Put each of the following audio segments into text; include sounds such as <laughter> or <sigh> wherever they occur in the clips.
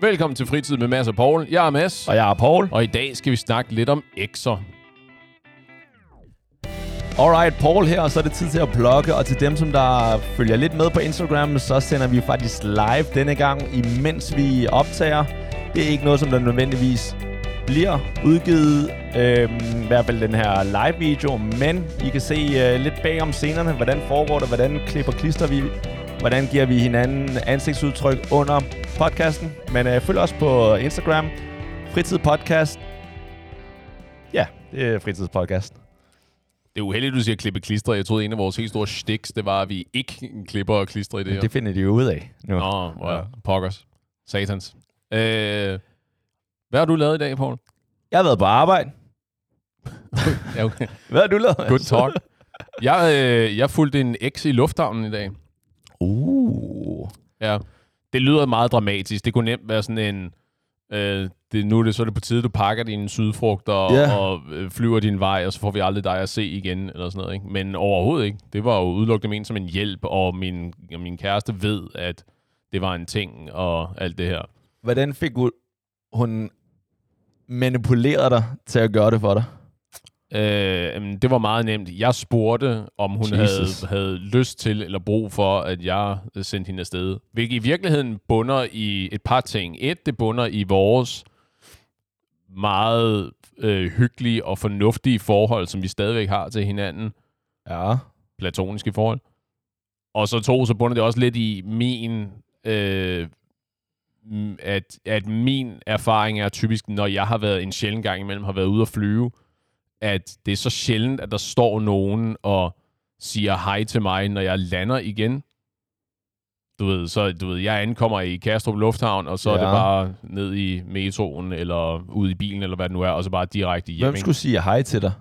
Velkommen til Fritid med Mads og Paul. Jeg er Mads, Og jeg er Paul. og i dag skal vi snakke lidt om X'er. Alright, Paul her, og så er det tid til at plukke. Og til dem, som der følger lidt med på Instagram, så sender vi faktisk live denne gang, imens vi optager. Det er ikke noget, som der nødvendigvis bliver udgivet, øhm, i hvert fald den her live-video, men I kan se øh, lidt bag om scenerne, hvordan foregår det, hvordan klipper klister vi, hvordan giver vi hinanden ansigtsudtryk under podcasten. Men øh, følg os på Instagram, Fritid Podcast. Ja, det er Fritid Podcast. Det er uheldigt, du siger klippe klister. Jeg troede, en af vores helt store sticks, det var, at vi ikke klipper og klister i det her. Det finder de jo ud af nu. Nå, ja. ja. pokkers. Satans. Øh, hvad har du lavet i dag, Paul? Jeg har været på arbejde. <laughs> Ja, okay. Hvad har du lavet? Good talk. Jeg, øh, jeg fulgte en X i lufthavnen i dag. Uh. Ja. Det lyder meget dramatisk. Det kunne nemt være sådan en... Øh, det, nu er det så er det på tide, du pakker dine sydfrugter og, Ja. og øh, flyver din vej, og så får vi aldrig dig at se igen, eller sådan noget. Ikke? Men overhovedet ikke. Det var jo udelukkende ment som en hjælp, og min, og min kæreste ved, at det var en ting, og alt det her. Hvordan fik hun, hun manipuleret dig til at gøre det for dig? Øh, det var meget nemt. Jeg spurgte, om hun havde, Jesus. havde lyst til eller brug for, at jeg sendte hende afsted. Hvilket i virkeligheden bunder i et par ting. Et, det bunder i vores meget øh, hyggelige og fornuftige forhold, som vi stadigvæk har til hinanden. Ja. Platoniske forhold. Og så to, så bunder det også lidt i min... Øh, at, at min erfaring er typisk, når jeg har været en sjældent gang imellem, har været ude at flyve, at det er så sjældent, at der står nogen og siger hej til mig, når jeg lander igen. Du ved, så du ved, jeg ankommer i Kastrup Lufthavn, og så ja. er det bare ned i metroen, eller ud i bilen, eller hvad det nu er, og så bare direkte hjem. Hvem skulle sige hej til dig?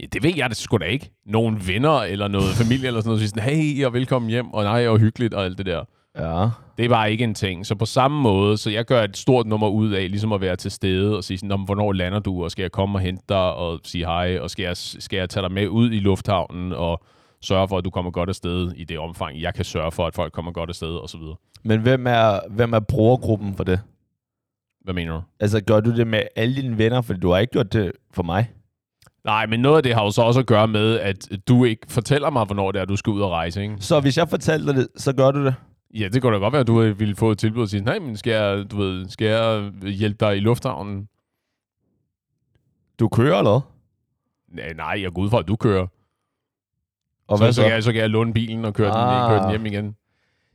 Ja, det ved jeg det sgu da ikke. Nogle venner, eller noget familie, eller sådan noget, siger sådan, hey, og velkommen hjem, og nej, og hyggeligt, og alt det der. Ja. Det er bare ikke en ting. Så på samme måde, så jeg gør et stort nummer ud af, ligesom at være til stede og sige sådan, "Nå, men hvornår lander du, og skal jeg komme og hente dig og sige hej, og skal jeg, skal jeg tage dig med ud i lufthavnen og sørge for, at du kommer godt afsted i det omfang, jeg kan sørge for, at folk kommer godt afsted, og så videre. Men hvem er, hvem er brugergruppen for det? Hvad mener du? Altså, gør du det med alle dine venner? For du har ikke gjort det for mig. Nej, men noget af det har jo så også at gøre med, at du ikke fortæller mig, hvornår det er, du skal ud og rejse, ikke? Så hvis jeg fortalte dig det, så gør du det? Ja, det kunne da godt være, at du ville få et tilbud og sige, nej, men skal jeg, du ved, skal jeg hjælpe dig i lufthavnen? Du kører, eller? Nej, nej, jeg går ud fra, at du kører. Og så, hvad så, kan jeg, så kan jeg låne bilen og køre, ah. den, køre den hjem igen.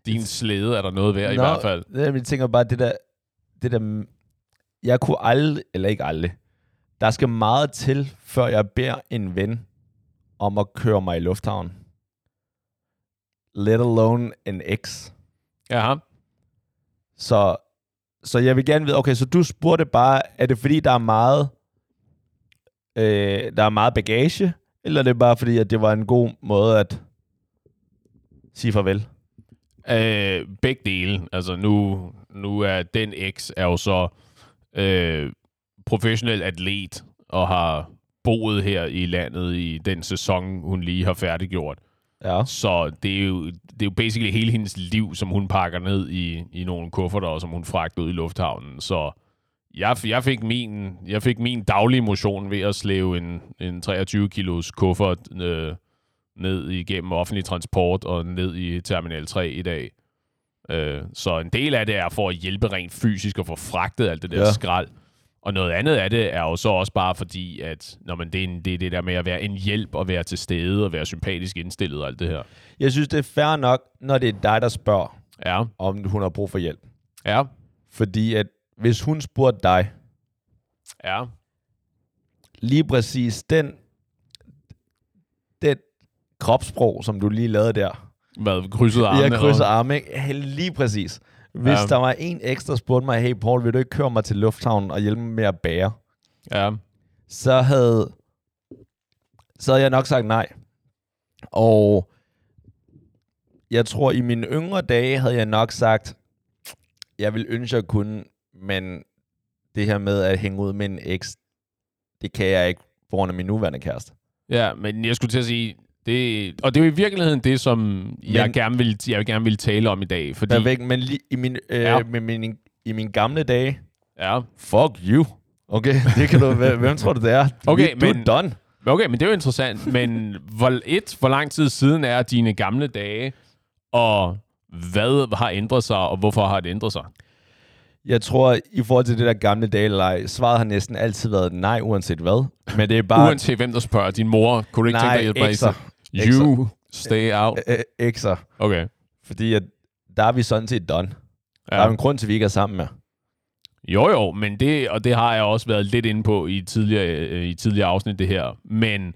Din slæde er der noget værd i Nå, hvert fald. Det, jeg tænker bare, det der, det der... Jeg kunne aldrig, eller ikke aldrig, der skal meget til, før jeg beder en ven om at køre mig i lufthavn. Let alone en ex. Ja, Så, så jeg vil gerne vide, okay, så du spurgte bare, er det fordi, der er meget, øh, der er meget bagage, eller er det bare fordi, at det var en god måde at sige farvel? øh, begge dele. Altså nu, nu er den ex er jo så øh, professionel atlet og har boet her i landet i den sæson, hun lige har færdiggjort. Ja. Så det er, jo, det er jo basically hele hendes liv, som hun pakker ned i, i nogle kufferter, og som hun fragter ud i lufthavnen. Så jeg, jeg, fik min, jeg fik min daglige motion ved at slæve en, en 23 kilos kuffert øh, ned igennem offentlig transport og ned i Terminal 3 i dag. Øh, så en del af det er for at hjælpe rent fysisk og få fragtet alt det der ja. Skrald. Og noget andet af det er jo så også bare fordi, at når man, det, er en, det er det der med at være en hjælp og være til stede og være sympatisk indstillet og alt det her. Jeg synes, det er fair nok, når det er dig, der spørger, Ja, om hun har brug for hjælp. ja, Fordi at hvis hun spurgte dig, ja. lige præcis den, den kropssprog, som du lige lavede der, Hvad, krydset armene? jeg krydser og- arme, ikke? Lige præcis. Hvis Ja. der var en ekstra, spurgte mig, hey Paul, vil du ikke køre mig til lufthavnen og hjælpe mig med at bære? Ja, Så havde, så havde jeg nok sagt nej. Og jeg tror, i mine yngre dage havde jeg nok sagt, jeg vil ønske, jeg kunne, men det her med at hænge ud med en eks, det kan jeg ikke på grund af min nuværende kæreste. ja, men jeg skulle til at sige, det, og det er jo i virkeligheden det, som jeg, Men- gerne vil, jeg gerne vil tale om i dag. Fordi, Perfekt, men lige i min, øh, Ja. med min, i mine gamle dage, Ja. fuck you. Okay, <laughs> det kan du, hvem tror du, det er? Okay, du er men- done. Okay, men det er jo interessant. Men <laughs> hvor, et, hvor lang tid siden er dine gamle dage, og hvad har ændret sig, og hvorfor har det ændret sig? Jeg tror, i forhold til det der gamle dage, svaret har næsten altid været nej, uanset hvad. Men det er bare... Uanset hvem der spørger, din mor, kunne du ikke tænke dig nej, at hjælpe mig? You stay out. Ekser. Okay. Fordi at, der er vi sådan set done. Ja. Der er jo en grund til, at vi ikke er sammen med. Jo, jo, men det, og det har jeg også været lidt inde på i tidligere, øh, i tidligere afsnit, det her. Men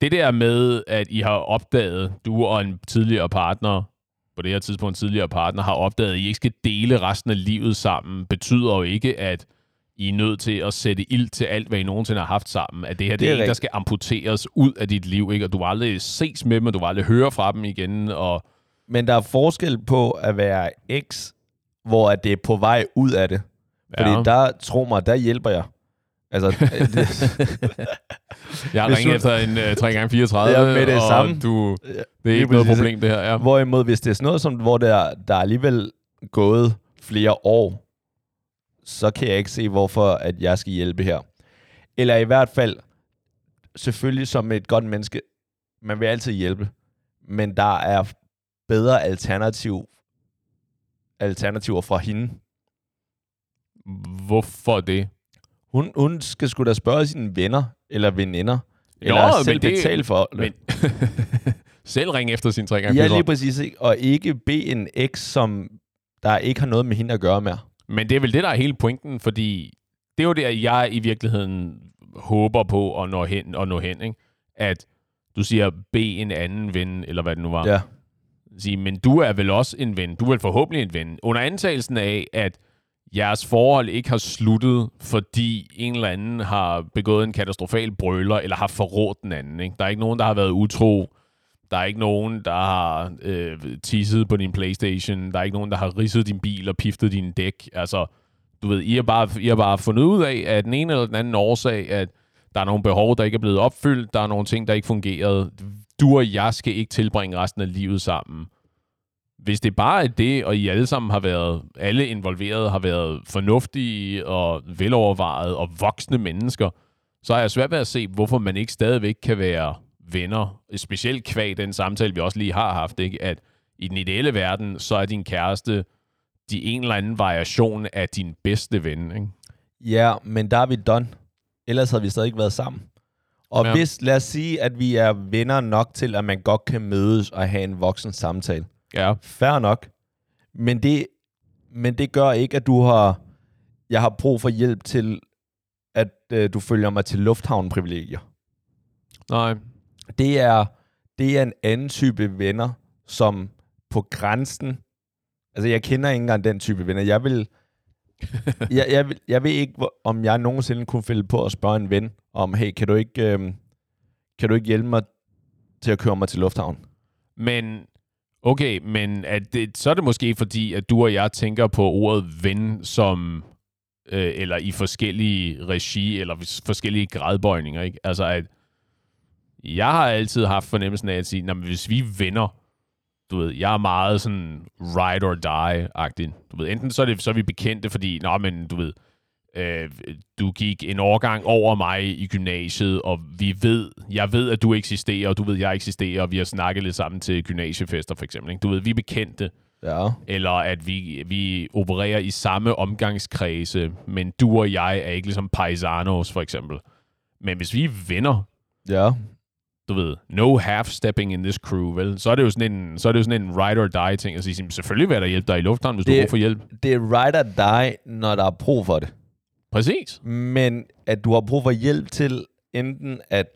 det der med, at I har opdaget, du og en tidligere partner, på det her tidspunkt en tidligere partner, har opdaget, at I ikke skal dele resten af livet sammen, betyder jo ikke, at I er nødt til at sætte ild til alt, hvad I nogensinde har haft sammen. At det her det, Det er er ikke, der skal amputeres ud af dit liv, ikke? Og du vil aldrig ses med dem, og du vil aldrig høre fra dem igen, og Men der er forskel på at være eks, hvor at det er på vej ud af det. Fordi Ja. der, tro mig, der hjælper jeg. Altså, det, <laughs> <laughs> Jeg har ringet efter en uh, 3x34, Ja, med det og samme. Du, det er ikke noget problem, det her. Ja. hvorimod, hvis det er sådan noget, som, hvor der, der er alligevel gået flere år, så kan jeg ikke se, hvorfor at jeg skal hjælpe her. Eller i hvert fald, selvfølgelig som et godt menneske, man vil altid hjælpe, men der er bedre alternativ, alternativer fra hende. Hvorfor det? Hun, hun skal sgu da spørge sine venner eller veninder, eller men selv det- betale for det. Men <laughs> selv ringe efter sin 3x34. Ja, lige præcis. Ikke? Og ikke bede en eks, som der ikke har noget med hende at gøre med. Men det er vel det, der er hele pointen, fordi det er jo der, jeg i virkeligheden håber på at nå hen, at nå hen ikke? at du siger, bed en anden ven, eller hvad det nu var. Ja. Sige, men du er vel også en ven. Du er vel forhåbentlig en ven. Under antagelsen af, at jeres forhold ikke har sluttet, fordi en eller anden har begået en katastrofal brøler, eller har forrådt den anden. Ikke? Der er ikke nogen, der har været utro. Der er ikke nogen, der har øh, tisset på din Playstation. Der er ikke nogen, der har ridset din bil og piftet din dæk. Altså, du ved, I har, bare, I har bare fundet ud af, at den ene eller den anden årsag, at der er nogle behov, der ikke er blevet opfyldt. Der er nogle ting, der ikke fungerede. Du og jeg skal ikke tilbringe resten af livet sammen. Hvis det bare er det, og I alle sammen har været, alle involverede har været fornuftige og velovervejede og voksne mennesker, så har jeg svært ved at se, hvorfor man ikke stadigvæk kan være venner. Specielt kvæg den samtale, vi også lige har haft, ikke? at i den ideelle verden, så er din kæreste de en eller anden variation af din bedste ven. Ikke? Ja, men der er vi done. Ellers havde vi stadig ikke været sammen. Og Ja. hvis, lad os sige, at vi er venner nok til, at man godt kan mødes og have en voksen samtale. Ja, Fair nok. Men det, men det gør ikke, at du har, jeg har brug for hjælp til, at øh, du følger mig til lufthavn-privilegier. nej. Det er, det er en anden type venner, som på grænsen... Altså, jeg kender ikke engang den type venner. Jeg vil... <laughs> jeg, jeg, vil, jeg ved ikke, hvor, om jeg nogensinde kunne finde på at spørge en ven om, hey, kan du ikke, øhm, kan du ikke hjælpe mig til at køre mig til lufthavn? Men, okay, men at det, så er det måske fordi, at du og jeg tænker på ordet ven som, øh, eller i forskellige regi, eller forskellige gradbøjninger, ikke? Altså, at jeg har altid haft fornemmelsen af at sige, "Nå, men hvis vi er venner, du ved, jeg er meget sådan ride or die-agtig. Du ved, enten så er, det, så er vi bekendte, fordi, nå, men du ved, øh, du gik en årgang over mig i gymnasiet, og vi ved, jeg ved, at du eksisterer, og du ved, at jeg eksisterer, og vi har snakket lidt sammen til gymnasiefester, for eksempel. Ikke? Du ved, vi er bekendte, Ja. eller at vi, vi opererer i samme omgangskredse, men du og jeg er ikke ligesom paisanos, for eksempel. Men hvis vi er venner, Ja. Du ved, no half-stepping in this crew, vel? Så er det jo sådan en, så er det jo sådan en ride or die ting at sige, "Jamen, selvfølgelig vil jeg da hjælpe dig i lufthavnen, hvis det... du har brug for hjælp. Det er right or die, når der er brug for det. Præcis. Men at du har brug for hjælp til enten at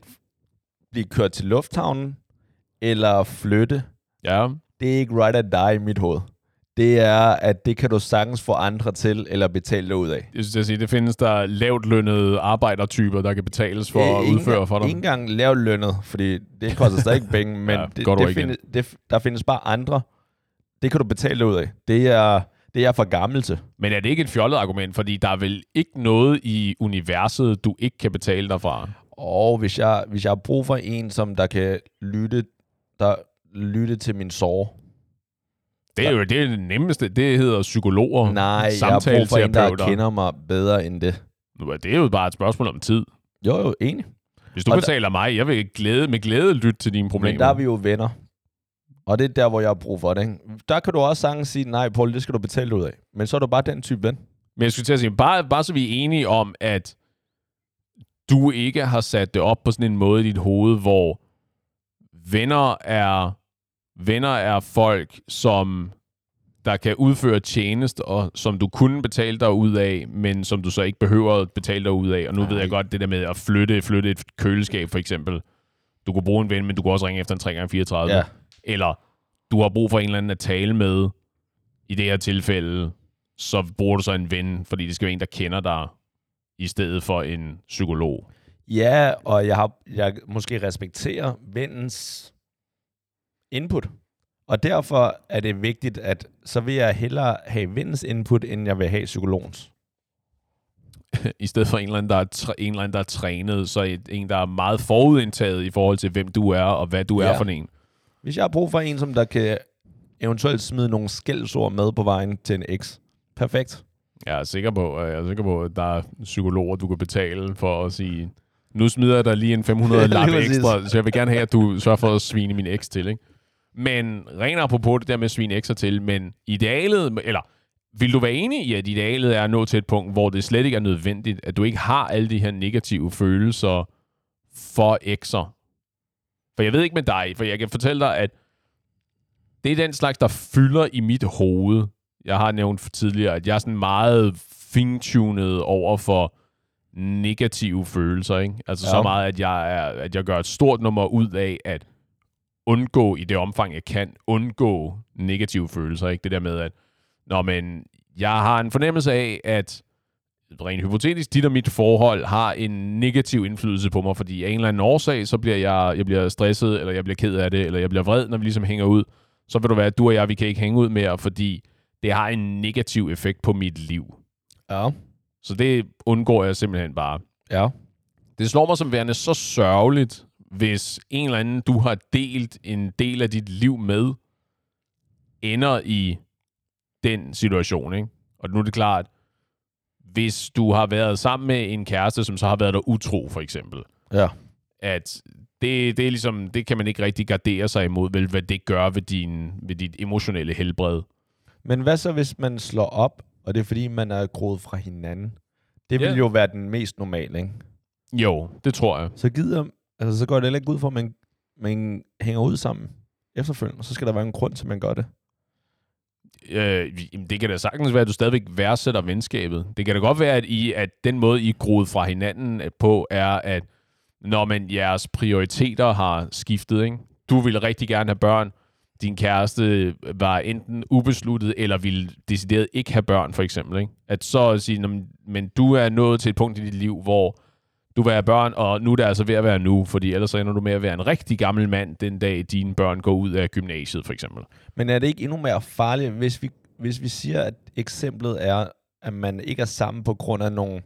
blive kørt til lufthavnen, eller flytte, Ja. det er ikke right or die i mit hoved. Det er, at det kan du sagtens få andre til, eller betale dig ud af. Jeg synes, at sige, det findes der lavt lønnede arbejdertyper, der kan betales for at Ikke udføre for dig. Ikke engang lavt lønnet, fordi det koster stadig ikke penge, <laughs> men Ja, det, det, findes, det, der findes bare andre. Det kan du betale dig ud af. Det er, det er for gammel til. Men er det ikke et fjollet argument? Fordi der er vel ikke noget i universet, du ikke kan betale dig fra? Og hvis jeg, hvis jeg har brug for en, som der kan lytte, der lytte til min sorg, Det er jo det, er det nemmeste. Det hedder psykologer. Nej, jeg har brug for en, der kender mig bedre end det. Det er jo bare et spørgsmål om tid. Jo, jo, enig. Hvis du og betaler der, mig, jeg vil glæde, med glæde lytte til dine problemer. Men der er vi jo venner. Og det er der, hvor jeg har brug for det. Ikke? Der kan du også sagtens sige, nej, Paul, det skal du betale ud af. Men så er du bare den type ven. Men jeg skulle til at sige, bare, bare så vi er enige om, at du ikke har sat det op på sådan en måde i dit hoved, hvor venner er, venner er folk, som der kan udføre tjenest, og som du kunne betale dig ud af, men som du så ikke behøver at betale dig ud af. Og nu Nej. ved jeg godt det der med at flytte, flytte et køleskab for eksempel. Du kunne bruge en ven, men du kunne også ringe efter en 3x34. Ja. Eller du har brug for en eller anden at tale med. I det her tilfælde, så bruger du så en ven, fordi det skal være en, der kender dig, i stedet for en psykolog. Ja, og jeg har jeg måske respekterer vennens input. Og derfor er det vigtigt, at så vil jeg hellere have vindens input, end jeg vil have psykologens. <laughs> I stedet for en eller anden, der er, en eller anden, der er trænet, så en, der er meget forudindtaget i forhold til, hvem du er, og hvad du ja. er for en. Hvis jeg har brug for en, som der kan eventuelt smide nogle skældsord med på vejen til en eks. Perfekt. Jeg er sikker på, jeg er sikker på at der er psykologer, du kan betale for at sige, nu smider jeg dig lige en <laughs> 500 lap ekstra, så jeg vil gerne have, at du sørger for at svine min eks til, ikke? Men rent apropos det der med at svine ekstra til, men idealet, eller vil du være enig i, at idealet er at nå til et punkt, hvor det slet ikke er nødvendigt, at du ikke har alle de her negative følelser for ekser? For jeg ved ikke med dig, for jeg kan fortælle dig, at det er den slags, der fylder i mit hoved. Jeg har nævnt tidligere, at jeg er sådan meget fintunet over for negative følelser. Ikke? Altså ja. så meget, at jeg, er, at jeg gør et stort nummer ud af, at undgå i det omfang, jeg kan, undgå negative følelser. Ikke? Det der med, at når men jeg har en fornemmelse af, at rent hypotetisk, dit og mit forhold har en negativ indflydelse på mig, fordi af en eller anden årsag, så bliver jeg, jeg bliver stresset, eller jeg bliver ked af det, eller jeg bliver vred, når vi ligesom hænger ud. Så vil du være, at du og jeg, vi kan ikke hænge ud mere, fordi det har en negativ effekt på mit liv. Ja. Så det undgår jeg simpelthen bare. Ja. Det slår mig som værende så sørgeligt, hvis en eller anden, du har delt en del af dit liv med, ender i den situation, ikke? Og nu er det klart, hvis du har været sammen med en kæreste, som så har været der utro, for eksempel. Ja. At det, det er ligesom, det kan man ikke rigtig gardere sig imod, vel, hvad det gør ved, din, ved dit emotionelle helbred. Men hvad så, hvis man slår op, og det er fordi, man er groet fra hinanden? Det vil yeah. jo være den mest normale, ikke? Jo, det tror jeg. Så gider Altså, så går det heller ikke ud for, at man, man hænger ud sammen efterfølgende. Så skal der være en grund til, at man gør det. Øh, det kan da sagtens være, at du stadigvæk værdsætter venskabet. Det kan da godt være, at, I, at den måde, I groede fra hinanden på, er, at når man jeres prioriteter har skiftet, ikke? du ville rigtig gerne have børn, din kæreste var enten ubesluttet, eller ville decideret ikke have børn, for eksempel. Ikke? At så at sige, men du er nået til et punkt i dit liv, hvor du vil have børn, og nu er det altså ved at være nu, fordi ellers så ender du med at være en rigtig gammel mand den dag, dine børn går ud af gymnasiet, for eksempel. Men er det ikke endnu mere farligt, hvis vi, hvis vi siger, at eksemplet er, at man ikke er sammen på grund af nogle,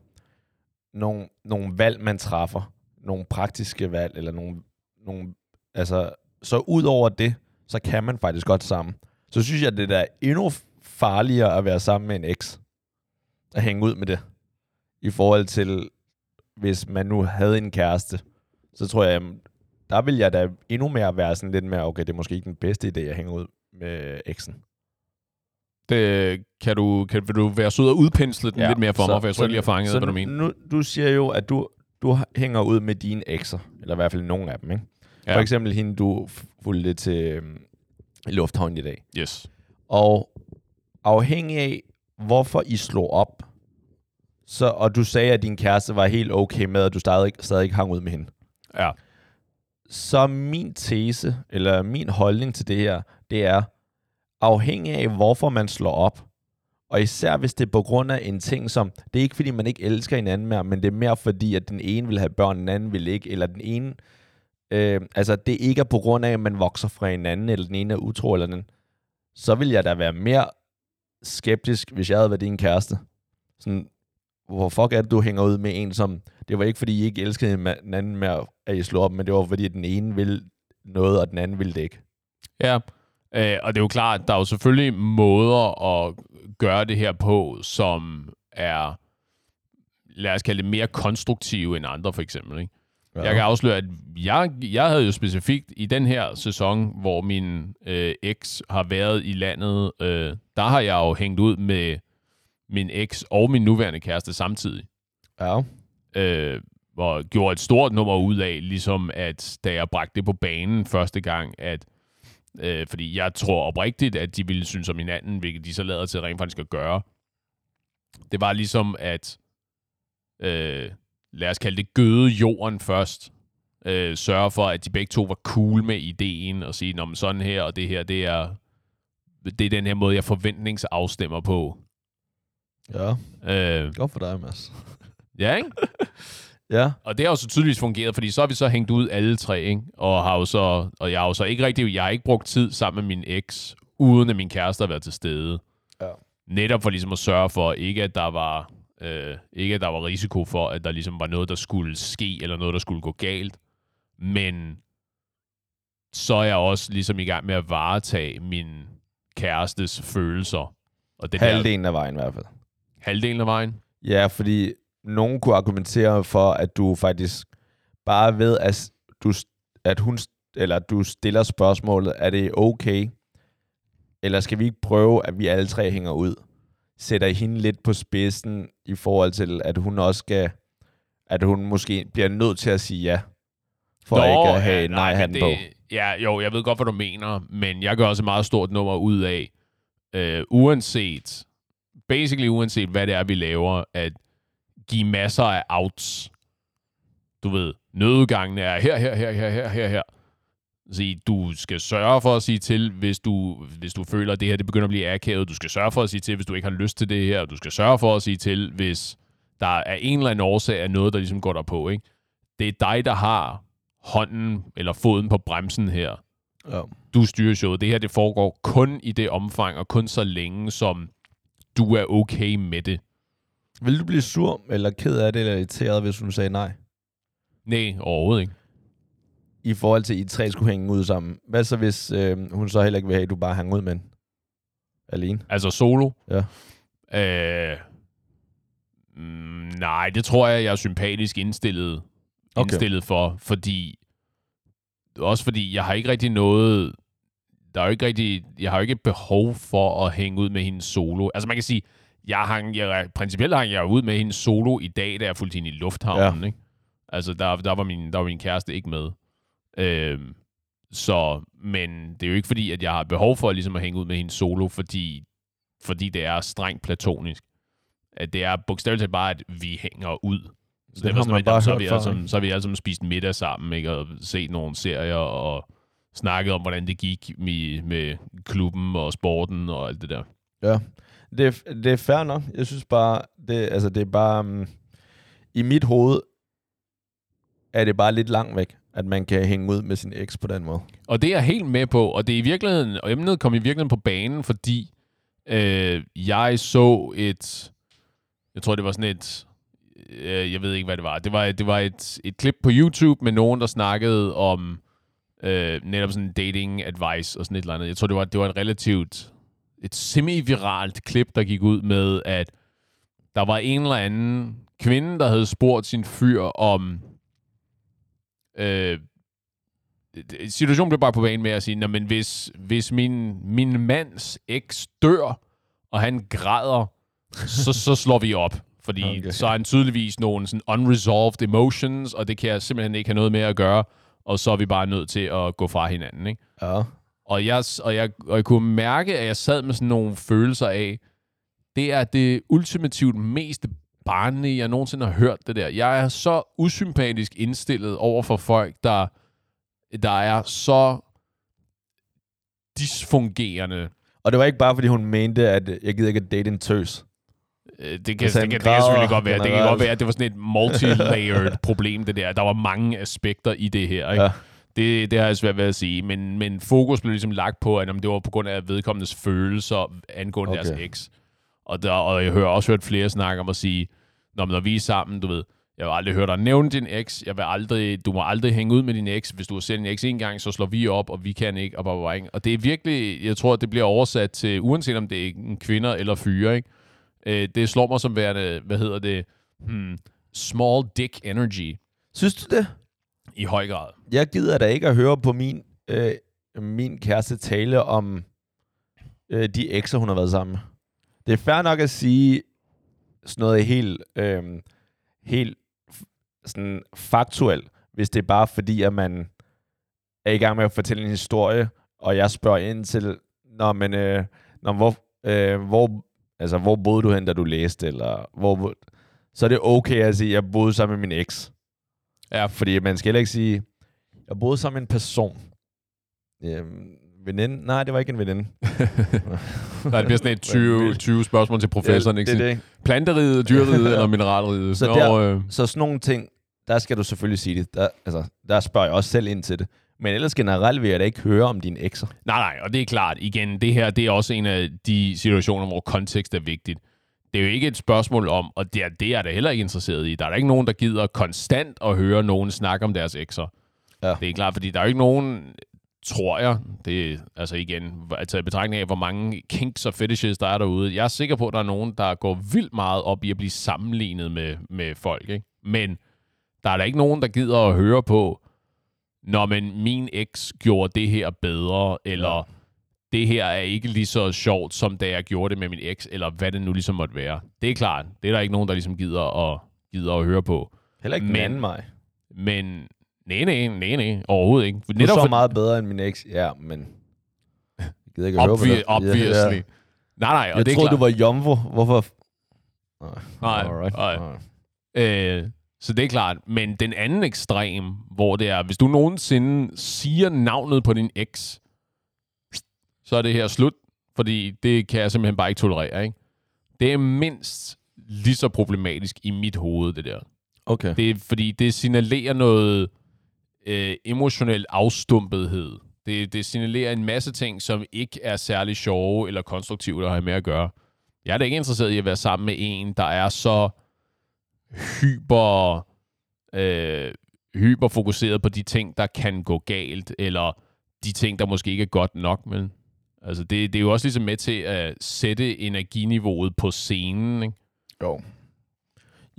nogle, nogle valg, man træffer, nogle praktiske valg, eller nogle, nogle altså, så ud over det, så kan man faktisk godt sammen. Så synes jeg, at det er endnu farligere at være sammen med en eks. At hænge ud med det. I forhold til hvis man nu havde en kæreste, så tror jeg, der vil jeg da endnu mere være sådan lidt mere, okay, det er måske ikke den bedste idé at hænge ud med eksen. Det, kan du, kan, vil du være sød og udpensle den ja, lidt mere for så, mig, for jeg så lige har fanget, hvad du mener. Nu, du siger jo, at du, du hænger ud med dine ekser, eller i hvert fald nogle af dem, ikke? Ja. For eksempel hende, du fulgte til um, lufthavnen i dag. Yes. Og afhængig af, hvorfor I slog op, så, og du sagde, at din kæreste var helt okay med, at du stadig, stadig hang ud med hende. Ja. Så min tese, eller min holdning til det her, det er, afhængig af, hvorfor man slår op, og især hvis det er på grund af en ting, som, det er ikke fordi, man ikke elsker hinanden mere, men det er mere fordi, at den ene vil have børn, den anden vil ikke, eller den ene, øh, altså det ikke er på grund af, at man vokser fra hinanden, eller den ene er utro, eller den, så vil jeg da være mere skeptisk, hvis jeg havde været din kæreste. Sådan, hvor fuck er det, du hænger ud med en, som... Det var ikke, fordi I ikke elskede hinanden med, at I slog op, men det var, fordi den ene ville noget, og den anden ville det ikke. Ja, Øh, og det er jo klart, at der er jo selvfølgelig måder at gøre det her på, som er, lad os kalde det, mere konstruktive end andre, for eksempel. Ikke? Ja. Jeg kan afsløre, at jeg, jeg havde jo specifikt i den her sæson, hvor min øh, eks har været i landet, øh, der har jeg jo hængt ud med min eks og min nuværende kæreste samtidig. Ja. Øh, og gjorde et stort nummer ud af, ligesom at da jeg bragte det på banen første gang, at øh, fordi jeg tror oprigtigt, at de ville synes om hinanden, hvilket de så lader til rent faktisk at gøre. Det var ligesom at, øh, lad os kalde det, gøde jorden først. Øh, sørge for, at de begge to var cool med ideen, og sige, om sådan her, og det her, det er, det er den her måde, jeg forventningsafstemmer på. Ja. Øh, Godt for dig, Mads. <laughs> ja, ikke? <laughs> ja. Og det har jo så tydeligvis fungeret, fordi så har vi så hængt ud alle tre, ikke? Og, har jo så, og jeg har jo så ikke rigtig, jeg har ikke brugt tid sammen med min eks, uden at min kæreste har været til stede. Ja. Netop for ligesom at sørge for, ikke at der var, øh, ikke at der var risiko for, at der ligesom var noget, der skulle ske, eller noget, der skulle gå galt. Men så er jeg også ligesom i gang med at varetage min kærestes følelser. Og det Halvdelen af vejen i hvert fald. Halvdelen af vejen. Ja, fordi nogen kunne argumentere for, at du faktisk bare ved, at, du, at hun eller du stiller spørgsmålet, er det okay? Eller skal vi ikke prøve, at vi alle tre hænger ud? Sætter hende lidt på spidsen i forhold til, at hun også skal, at hun måske bliver nødt til at sige ja, for Nå, ikke at have ja, nej, nej det, på. Ja, jo, jeg ved godt, hvad du mener, men jeg gør også et meget stort nummer ud af, øh, uanset, basically uanset hvad det er, vi laver, at give masser af outs. Du ved, nødgangene er her, her, her, her, her, her, her. Så du skal sørge for at sige til, hvis du, hvis du føler, at det her det begynder at blive akavet. Du skal sørge for at sige til, hvis du ikke har lyst til det her. Du skal sørge for at sige til, hvis der er en eller anden årsag af noget, der ligesom går der på. Ikke? Det er dig, der har hånden eller foden på bremsen her. Ja. Du styrer showet. Det her det foregår kun i det omfang, og kun så længe, som du er okay med det. Vil du blive sur, eller ked af det, eller irriteret, hvis hun sagde nej? Nej, overhovedet ikke. I forhold til, at I tre skulle hænge ud sammen. Hvad så, hvis øh, hun så heller ikke vil have, at du bare hænger ud med hende? Alene? Altså solo? Ja. Øh, mm, nej, det tror jeg, jeg er sympatisk indstillet, Okay. indstillet for, fordi også fordi jeg har ikke rigtig noget der er jo ikke rigtig, jeg har jo ikke behov for at hænge ud med hendes solo. Altså man kan sige, jeg hang, jeg, principielt hang jeg ud med hendes solo i dag, da jeg fulgte hende i lufthavnen, Ja. ikke? Altså der, der, var min, der var min kæreste ikke med. Øhm, så, men det er jo ikke fordi, at jeg har behov for ligesom at hænge ud med hendes solo, fordi, fordi det er strengt platonisk. At det er bogstaveligt talt bare, at vi hænger ud. Så, Det var har sådan, man at- bare så, vi alle sammen, så vi alle sammen spist middag sammen, ikke? og set nogle serier, og snakket om, hvordan det gik med, med klubben og sporten og alt det der. Ja, det er, det er fair nok. Jeg synes bare, det, altså det er bare, um, i mit hoved er det bare lidt langt væk, at man kan hænge ud med sin eks på den måde. Og det er jeg helt med på, og det er i virkeligheden, og emnet kom i virkeligheden på banen, fordi øh, jeg så et, jeg tror det var sådan et, øh, jeg ved ikke hvad det var, det var, det var et, et klip på YouTube med nogen, der snakkede om øh, netop sådan dating advice og sådan et eller andet. Jeg tror det var, det var et relativt, et semi-viralt klip, der gik ud med, at der var en eller anden kvinde, der havde spurgt sin fyr om, øh, situationen blev bare på banen med at sige, "Nå, men hvis, hvis min, min mands eks dør, og han græder, så, så slår vi op. Fordi okay. så er han tydeligvis nogle sådan unresolved emotions, og det kan jeg simpelthen ikke have noget med at gøre, og så er vi bare nødt til at gå fra hinanden. Ikke? Ja. Og, jeg, og, jeg, og jeg kunne mærke, at jeg sad med sådan nogle følelser af, det er det ultimativt mest barnlige, jeg nogensinde har hørt det der. Jeg er så usympatisk indstillet over for folk, der, der er så disfungerende. Og det var ikke bare, fordi hun mente, at jeg gider ikke at date en tøs. Øh, Det kan, det, kan, det kan selvfølgelig godt være. Det kan godt være, at det var sådan et multi-layered <laughs> problem, det der. Der var mange aspekter i det her. Ikke? Ja. Det, det har jeg svært ved at sige. Men, men fokus blev ligesom lagt på, at om det var på grund af vedkommendes følelser angående okay. Deres eks. Og, der, og jeg hører også hørt flere snakke om at sige, når, når vi er sammen, du ved, Jeg vil aldrig høre dig nævne din eks. Jeg vil aldrig, du må aldrig hænge ud med din eks. Hvis du har set din eks en gang, så slår vi op, og vi kan ikke, og bare, bare, ikke. Og det er virkelig, jeg tror, det bliver oversat til, uanset om det er en kvinde eller fyre, ikke? Øh, det slår mig som værende, hvad hedder det, hmm, small dick energy. Synes du det? I høj grad. Jeg gider da ikke at høre på min, øh, min kæreste tale om øh, de ekser, hun har været sammen med. Det er fair nok at sige sådan noget helt, øh, helt sådan faktuelt, hvis det er bare fordi, at man er i gang med at fortælle en historie, og jeg spørger ind til, Nå, men, øh, når, hvor, øh, hvor, altså, hvor boede du hen, da du læste, eller hvor, så er det okay at sige, at jeg boede sammen med min eks. Ja. Fordi man skal heller ikke sige, jeg boede sammen med en person. Øhm, veninde? Nej, det var ikke en veninde. <laughs> Nej, det bliver sådan et 20, 20 spørgsmål til professoren, Ja, ikke? det det. Planteriget, dyreriget <laughs> eller mineralriget? Så Nå, der- øh, Så sådan nogle ting, der skal du selvfølgelig sige det. Der, altså, der spørger jeg også selv ind til det. Men ellers generelt vil jeg da ikke høre om dine ekser. Nej, nej, og det er klart. Igen, det her det er også en af de situationer, hvor kontekst er vigtigt. Det er jo ikke et spørgsmål om, og det er, det er jeg da heller ikke interesseret i. Der er der ikke nogen, der gider konstant at høre nogen snakke om deres ekser. Ja. Det er klart, fordi der er jo ikke nogen, tror jeg, det er altså igen, altså i betragtning af, hvor mange kinks og fetishes der er derude. Jeg er sikker på, at der er nogen, der går vildt meget op i at blive sammenlignet med, med folk. Ikke? Men der er der ikke nogen, der gider at høre på, når men min eks gjorde det her bedre, eller Ja. det her er ikke lige så sjovt, som da jeg gjorde det med min eks, eller hvad det nu ligesom måtte være. Det er klart. Det er der ikke nogen, der ligesom gider at, gider at høre på. Heller ikke Men- den anden mig. Men nej, nej, nej, nej, overhovedet ikke. Du er så for- meget bedre end min eks. Ja, men... Jeg gider ikke at høre på Obvi- det. obviously. Ja. Nej, nej, og Jeg det er troede, klart. du var jomfru. Hvorfor? Nej, Nej, alright. nej. alright. Øh, så det er klart. Men den anden ekstrem, hvor det er, hvis du nogensinde siger navnet på din eks, så er det her slut, fordi det kan jeg simpelthen bare ikke tolerere, ikke? Det er mindst lige så problematisk i mit hoved, det der. Okay. Det er, fordi det signalerer noget øh, emotionel afstumpethed. Det, det signalerer en masse ting, som ikke er særlig sjove eller konstruktive at have med at gøre. Jeg er da ikke interesseret i at være sammen med en, der er så hyper, øh, hyperfokuseret på de ting, der kan gå galt, eller de ting, der måske ikke er godt nok. Men, altså det, det er jo også ligesom med til at sætte energiniveauet på scenen. Ikke? Jo.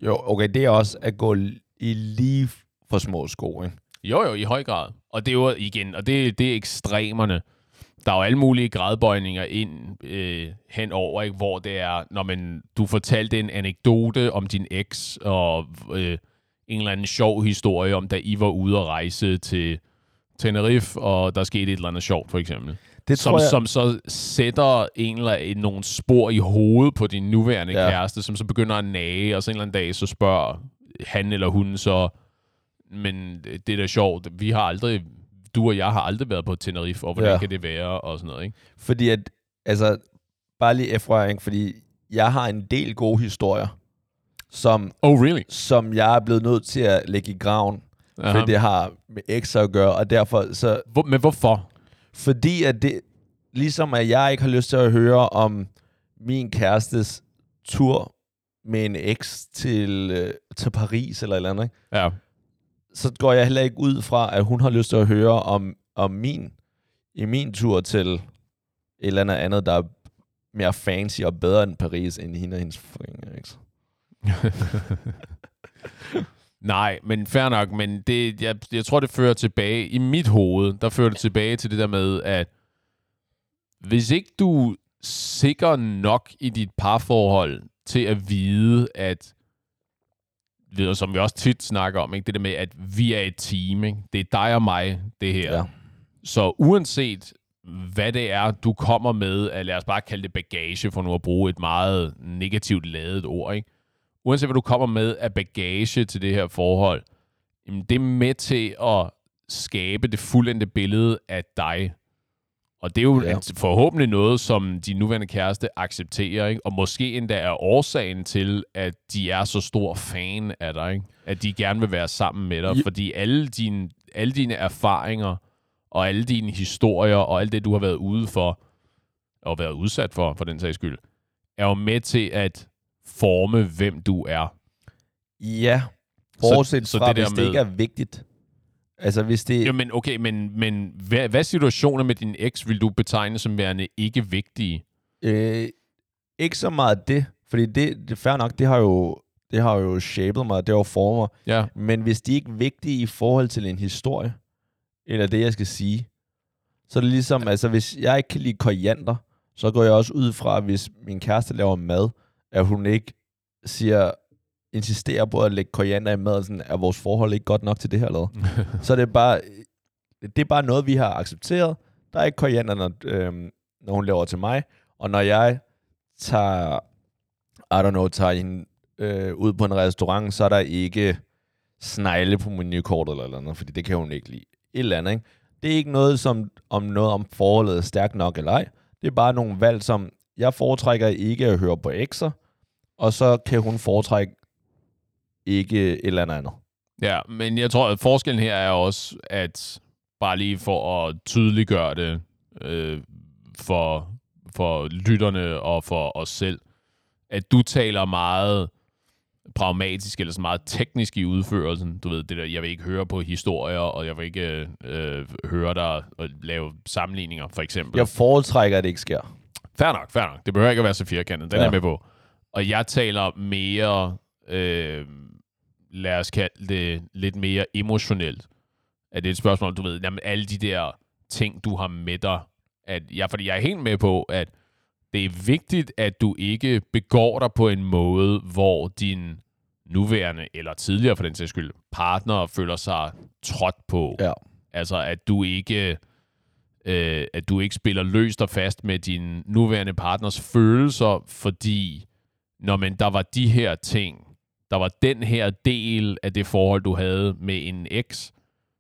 Jo, okay, det er også at gå i lige for små sko, ikke? Jo, jo, i høj grad. Og det er jo igen, og det, det er ekstremerne. Der er jo alle mulige gradbøjninger ind øh, henover, ikke? hvor det er, når man, du fortalte en anekdote om din eks, og øh, en eller anden sjov historie om, da I var ude at rejse til Tenerife, og der skete et eller andet sjovt, for eksempel. Det Som, som så sætter en eller anden, nogle spor i hovedet på din nuværende Ja. ja. kæreste, som så begynder at nage, og så en eller anden dag, så spørger han eller hun så, men det er da sjovt, vi har aldrig, du og jeg har aldrig været på Tenerife, og hvordan Ja. kan det være, og sådan noget, ikke? Fordi at, altså, bare lige efterrøring, fordi jeg har en del gode historier, som, Oh, really? som jeg er blevet nødt til at lægge i graven, Aha. fordi det har med ekser at gøre, og derfor så, Hvor, men hvorfor? fordi at det, ligesom at jeg ikke har lyst til at høre om min kærestes tur med en eks til, øh, til Paris eller et eller andet, ikke? Ja så går jeg heller ikke ud fra, at hun har lyst til at høre om, om min, i min tur til et eller andet andet, der er mere fancy og bedre end Paris, end hende og hendes fucking eks. <laughs> Nej, men fair nok, men det, jeg, jeg tror, det fører tilbage, i mit hoved, der fører det tilbage til det der med, at hvis ikke du sikker nok i dit parforhold til at vide, at ved- som vi også tit snakker om, ikke? det der med, at vi er et team, ikke? det er dig og mig, det her. Ja. Så uanset hvad det er, du kommer med, at lad os bare kalde det bagage, for nu at bruge et meget negativt ladet ord, ikke? uanset hvad du kommer med af bagage til det her forhold, jamen det er med til at skabe det fuldendte billede af dig. Og det er jo Ja. forhåbentlig noget, som de nuværende kæreste accepterer, ikke? og måske endda er årsagen til, at de er så stor fan af dig, ikke? at de gerne vil være sammen med dig, Ja. fordi alle dine, alle dine erfaringer, og alle dine historier, og alt det, du har været ude for, og været udsat for, for den sags skyld, er jo med til at forme, hvem du er. Ja, Bortset så fra, det der hvis det med- ikke er vigtigt. Altså, hvis det... Jo, men okay, men, men hvad, hvad situationer med din eks vil du betegne som værende ikke vigtige? Øh, ikke så meget det, fordi det, det er fair nok, det har jo, det har jo shaped mig, det har jo formet mig. Ja. Men hvis de ikke er vigtige i forhold til en historie, eller det, jeg skal sige, så er det ligesom, altså hvis jeg ikke kan lide koriander, så går jeg også ud fra, at hvis min kæreste laver mad, at hun ikke siger, insisterer på at lægge koriander i maden, sådan, er vores forhold ikke godt nok til det her, eller? <laughs> Så det er bare, det er bare noget, vi har accepteret. Der er ikke koriander, når, øhm, når hun laver til mig. Og når jeg tager, I don't know, tager hende øh, ud på en restaurant, så er der ikke snegle på menukortet eller, eller andet, fordi det kan hun ikke lide. Et eller andet, ikke? Det er ikke noget som, om noget om forholdet er stærkt nok eller ej. Det er bare nogle valg, som jeg foretrækker ikke at høre på ekser, og så kan hun foretrække ikke et eller andet. Ja, men jeg tror, at forskellen her er også, at bare lige for at tydeliggøre det øh, for, for lytterne og for os selv, at du taler meget pragmatisk eller så meget teknisk i udførelsen. Du ved, det der, jeg vil ikke høre på historier, og jeg vil ikke øh, høre dig og lave sammenligninger, for eksempel. Jeg foretrækker, at det ikke sker. Fair nok, fair nok. Det behøver ikke at være så firkantet. Den ja. Er med på. Og jeg taler mere, øh, lad os kalde det lidt mere emotionelt. At det er et spørgsmål, du ved, jamen alle de der ting, du har med dig. At jeg, fordi jeg er helt med på, at det er vigtigt, at du ikke begår dig på en måde, hvor din nuværende, eller tidligere for den sags skyld, partner føler sig trådt på. Ja. Altså, at du ikke øh, at du ikke spiller løst og fast med din nuværende partners følelser, fordi når man, der var de her ting, der var den her del af det forhold, du havde med en eks,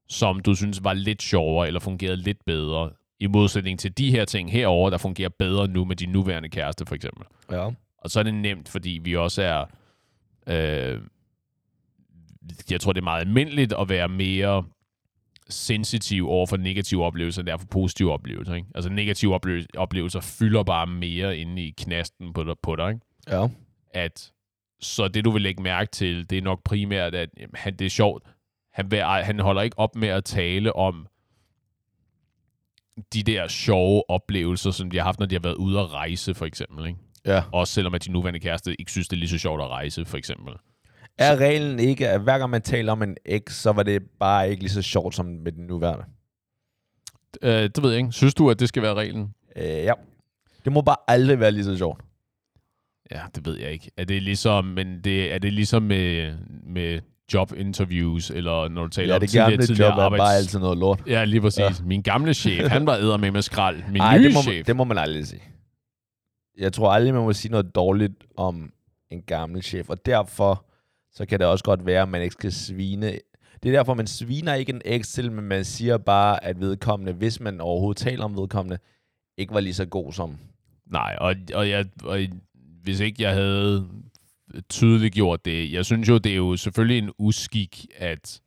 som du synes var lidt sjovere, eller fungerede lidt bedre, i modsætning til de her ting herover, der fungerer bedre nu med din nuværende kæreste, for eksempel. Ja. Og så er det nemt, fordi vi også er... Øh, jeg tror, det er meget almindeligt at være mere sensitiv over for negative oplevelser, end derfor positive oplevelser. Ikke? Altså negative ople- oplevelser fylder bare mere inde i knasten på dig, på dig ikke? Ja. at så det, du vil lægge mærke til, det er nok primært, at jamen, han, det er sjovt, han, vil, han holder ikke op med at tale om de der sjove oplevelser, som de har haft, når de har været ude at rejse, for eksempel. Ikke? Ja. Også selvom at de nuværende kæreste ikke synes, det er lige så sjovt at rejse, for eksempel. Er reglen ikke, at hver gang man taler om en eks, så var det bare ikke lige så sjovt som med den nuværende? Øh, det ved jeg ikke. Synes du, at det skal være reglen? Øh, ja. Det må bare aldrig være lige så sjovt. Ja, det ved jeg ikke. Er det ligesom, men det, er det ligesom med, med jobinterviews, eller når du taler Ja, om det tidligere, tidligere job er bare altid noget lort. Ja, lige præcis. Ja. Min gamle chef, han var æder med med skrald. Min Ej, nye det må, chef. man, det må man aldrig sige. Jeg tror aldrig, man må sige noget dårligt om en gammel chef, og derfor så kan det også godt være, at man ikke skal svine. Det er derfor, man sviner ikke en til, men man siger bare, at vedkommende, hvis man overhovedet taler om vedkommende, ikke var lige så god som. Nej, og, og, jeg, og hvis ikke jeg havde tydeligt gjort det, jeg synes jo, det er jo selvfølgelig en uskik, at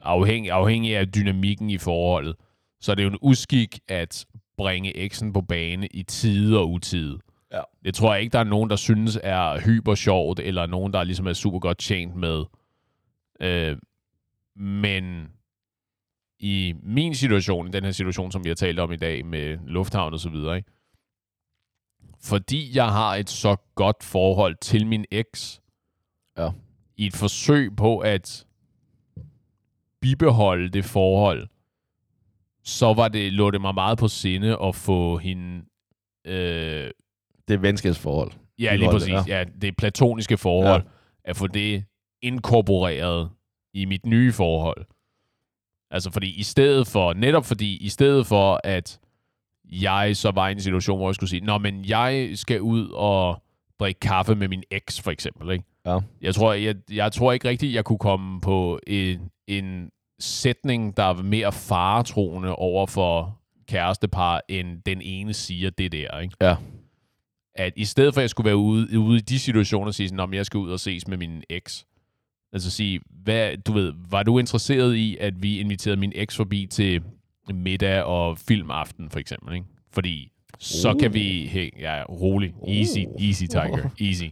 afhængig, afhængig af dynamikken i forholdet, så er det jo en uskik at bringe eksen på bane i tide og utide. Ja. Det tror jeg ikke, der er nogen, der synes er hyper sjovt, eller nogen, der ligesom er super godt tjent med. Øh, men i min situation, i den her situation, som vi har talt om i dag med lufthavn og så videre, ikke? Fordi jeg har et så godt forhold til min eks, Ja. i et forsøg på at bibeholde det forhold, så var det, lå det mig meget på sinde at få hende... Øh, Det venskabsforhold. ja, lige præcis. det, Ja. ja, det platoniske forhold. Ja. At få det inkorporeret i mit nye forhold. Altså fordi i stedet for, netop fordi, i stedet for at jeg så var i en situation, hvor jeg skulle sige, Nå, men jeg skal ud og drikke kaffe med min eks, for eksempel. Ikke? Ja. Jeg, tror, jeg, jeg tror ikke rigtigt, jeg kunne komme på en, en sætning, der er mere faretroende over for kærestepar, end den ene siger det der. Ikke? Ja. At i stedet for, at jeg skulle være ude, ude i de situationer og sige, sådan, jeg skal ud og ses med min eks, altså sige, hvad, du ved, var du interesseret i, at vi inviterede min eks forbi til middag og filmaften, for eksempel, ikke? Fordi så Uh. kan vi... Hey, ja, rolig. Easy, Uh. easy, Tiger. <laughs> Easy.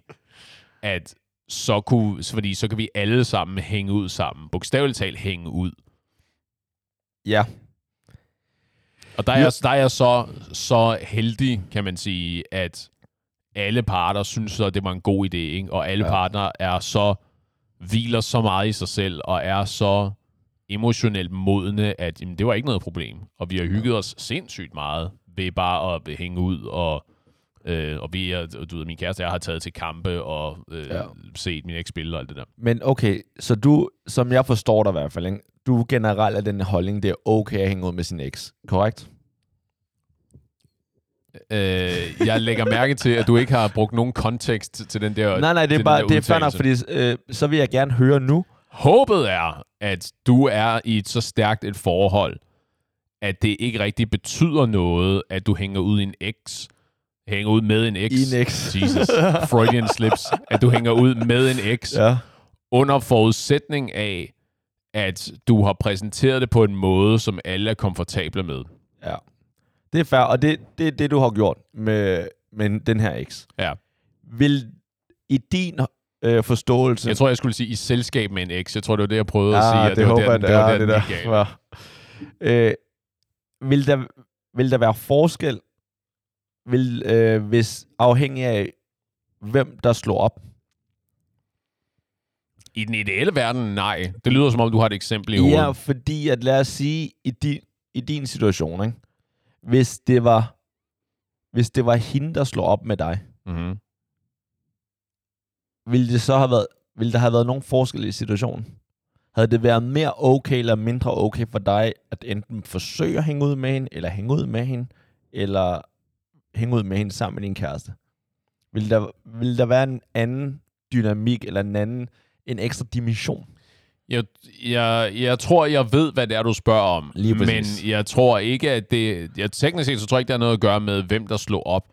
At så kunne, fordi så kan vi alle sammen hænge ud sammen. Bogstaveligt talt hænge ud. Ja. Og der er, Ja. der er jeg så, så heldig, kan man sige, at alle parter synes, så, at det var en god idé, ikke? og alle ja. parter er så hviler så meget i sig selv, og er så emotionelt modne, at jamen, det var ikke noget problem. Og vi har hygget os sindssygt meget ved bare at hænge ud, og, øh, og vi er, du ved, min kæreste jeg har taget til kampe, og øh, Ja. set min eks spille og alt det der. Men okay, så du, som jeg forstår dig i hvert fald, ikke? du generelt er den holdning, det er okay at hænge ud med sin eks, korrekt? Øh, jeg lægger mærke til, at du ikke har brugt nogen kontekst til den der nej, nej, det er bare, det er fair nok, fordi øh, så vil jeg gerne høre nu. Håbet er, at du er i et så stærkt et forhold, at det ikke rigtig betyder noget, at du hænger ud i en eks, hænger ud med en eks. I en eks. Jesus. Freudian slips. At du hænger ud med en eks, ja. Under forudsætning af, at du har præsenteret det på en måde, som alle er komfortable med. ja. Det er fair, og det, det er det, du har gjort med, med den her eks. Ja. Vil i din øh, forståelse... Jeg tror, jeg skulle sige i selskab med en eks. Jeg tror, det var det, jeg prøvede at ja, sige. det, at det var håber der, jeg, det er var det der. gik galt. Ja. Øh, vil, der, vil der være forskel, vil, øh, hvis afhængig af, hvem der slår op? I den ideelle verden, nej. Det lyder som om, du har et eksempel i hovedet. Ja, fordi at lad os sige, i din, i din situation, ikke? Hvis det var hvis det var hende, der slår op med dig, Mm-hmm. Ville det så have været, ville der have været nogen forskel i situationen? Havde det været mere okay eller mindre okay for dig, at enten forsøge at hænge ud med hende, eller hænge ud med hende, eller hænge ud med hende sammen med din kæreste? Vil der, vil der være en anden dynamik, eller en anden, en ekstra dimension? Jeg, jeg, jeg tror, jeg ved, hvad det er, du spørger om. Lige men præcis. jeg tror ikke, at det... Jeg, teknisk set, så tror jeg ikke, det har noget at gøre med, hvem der slår op.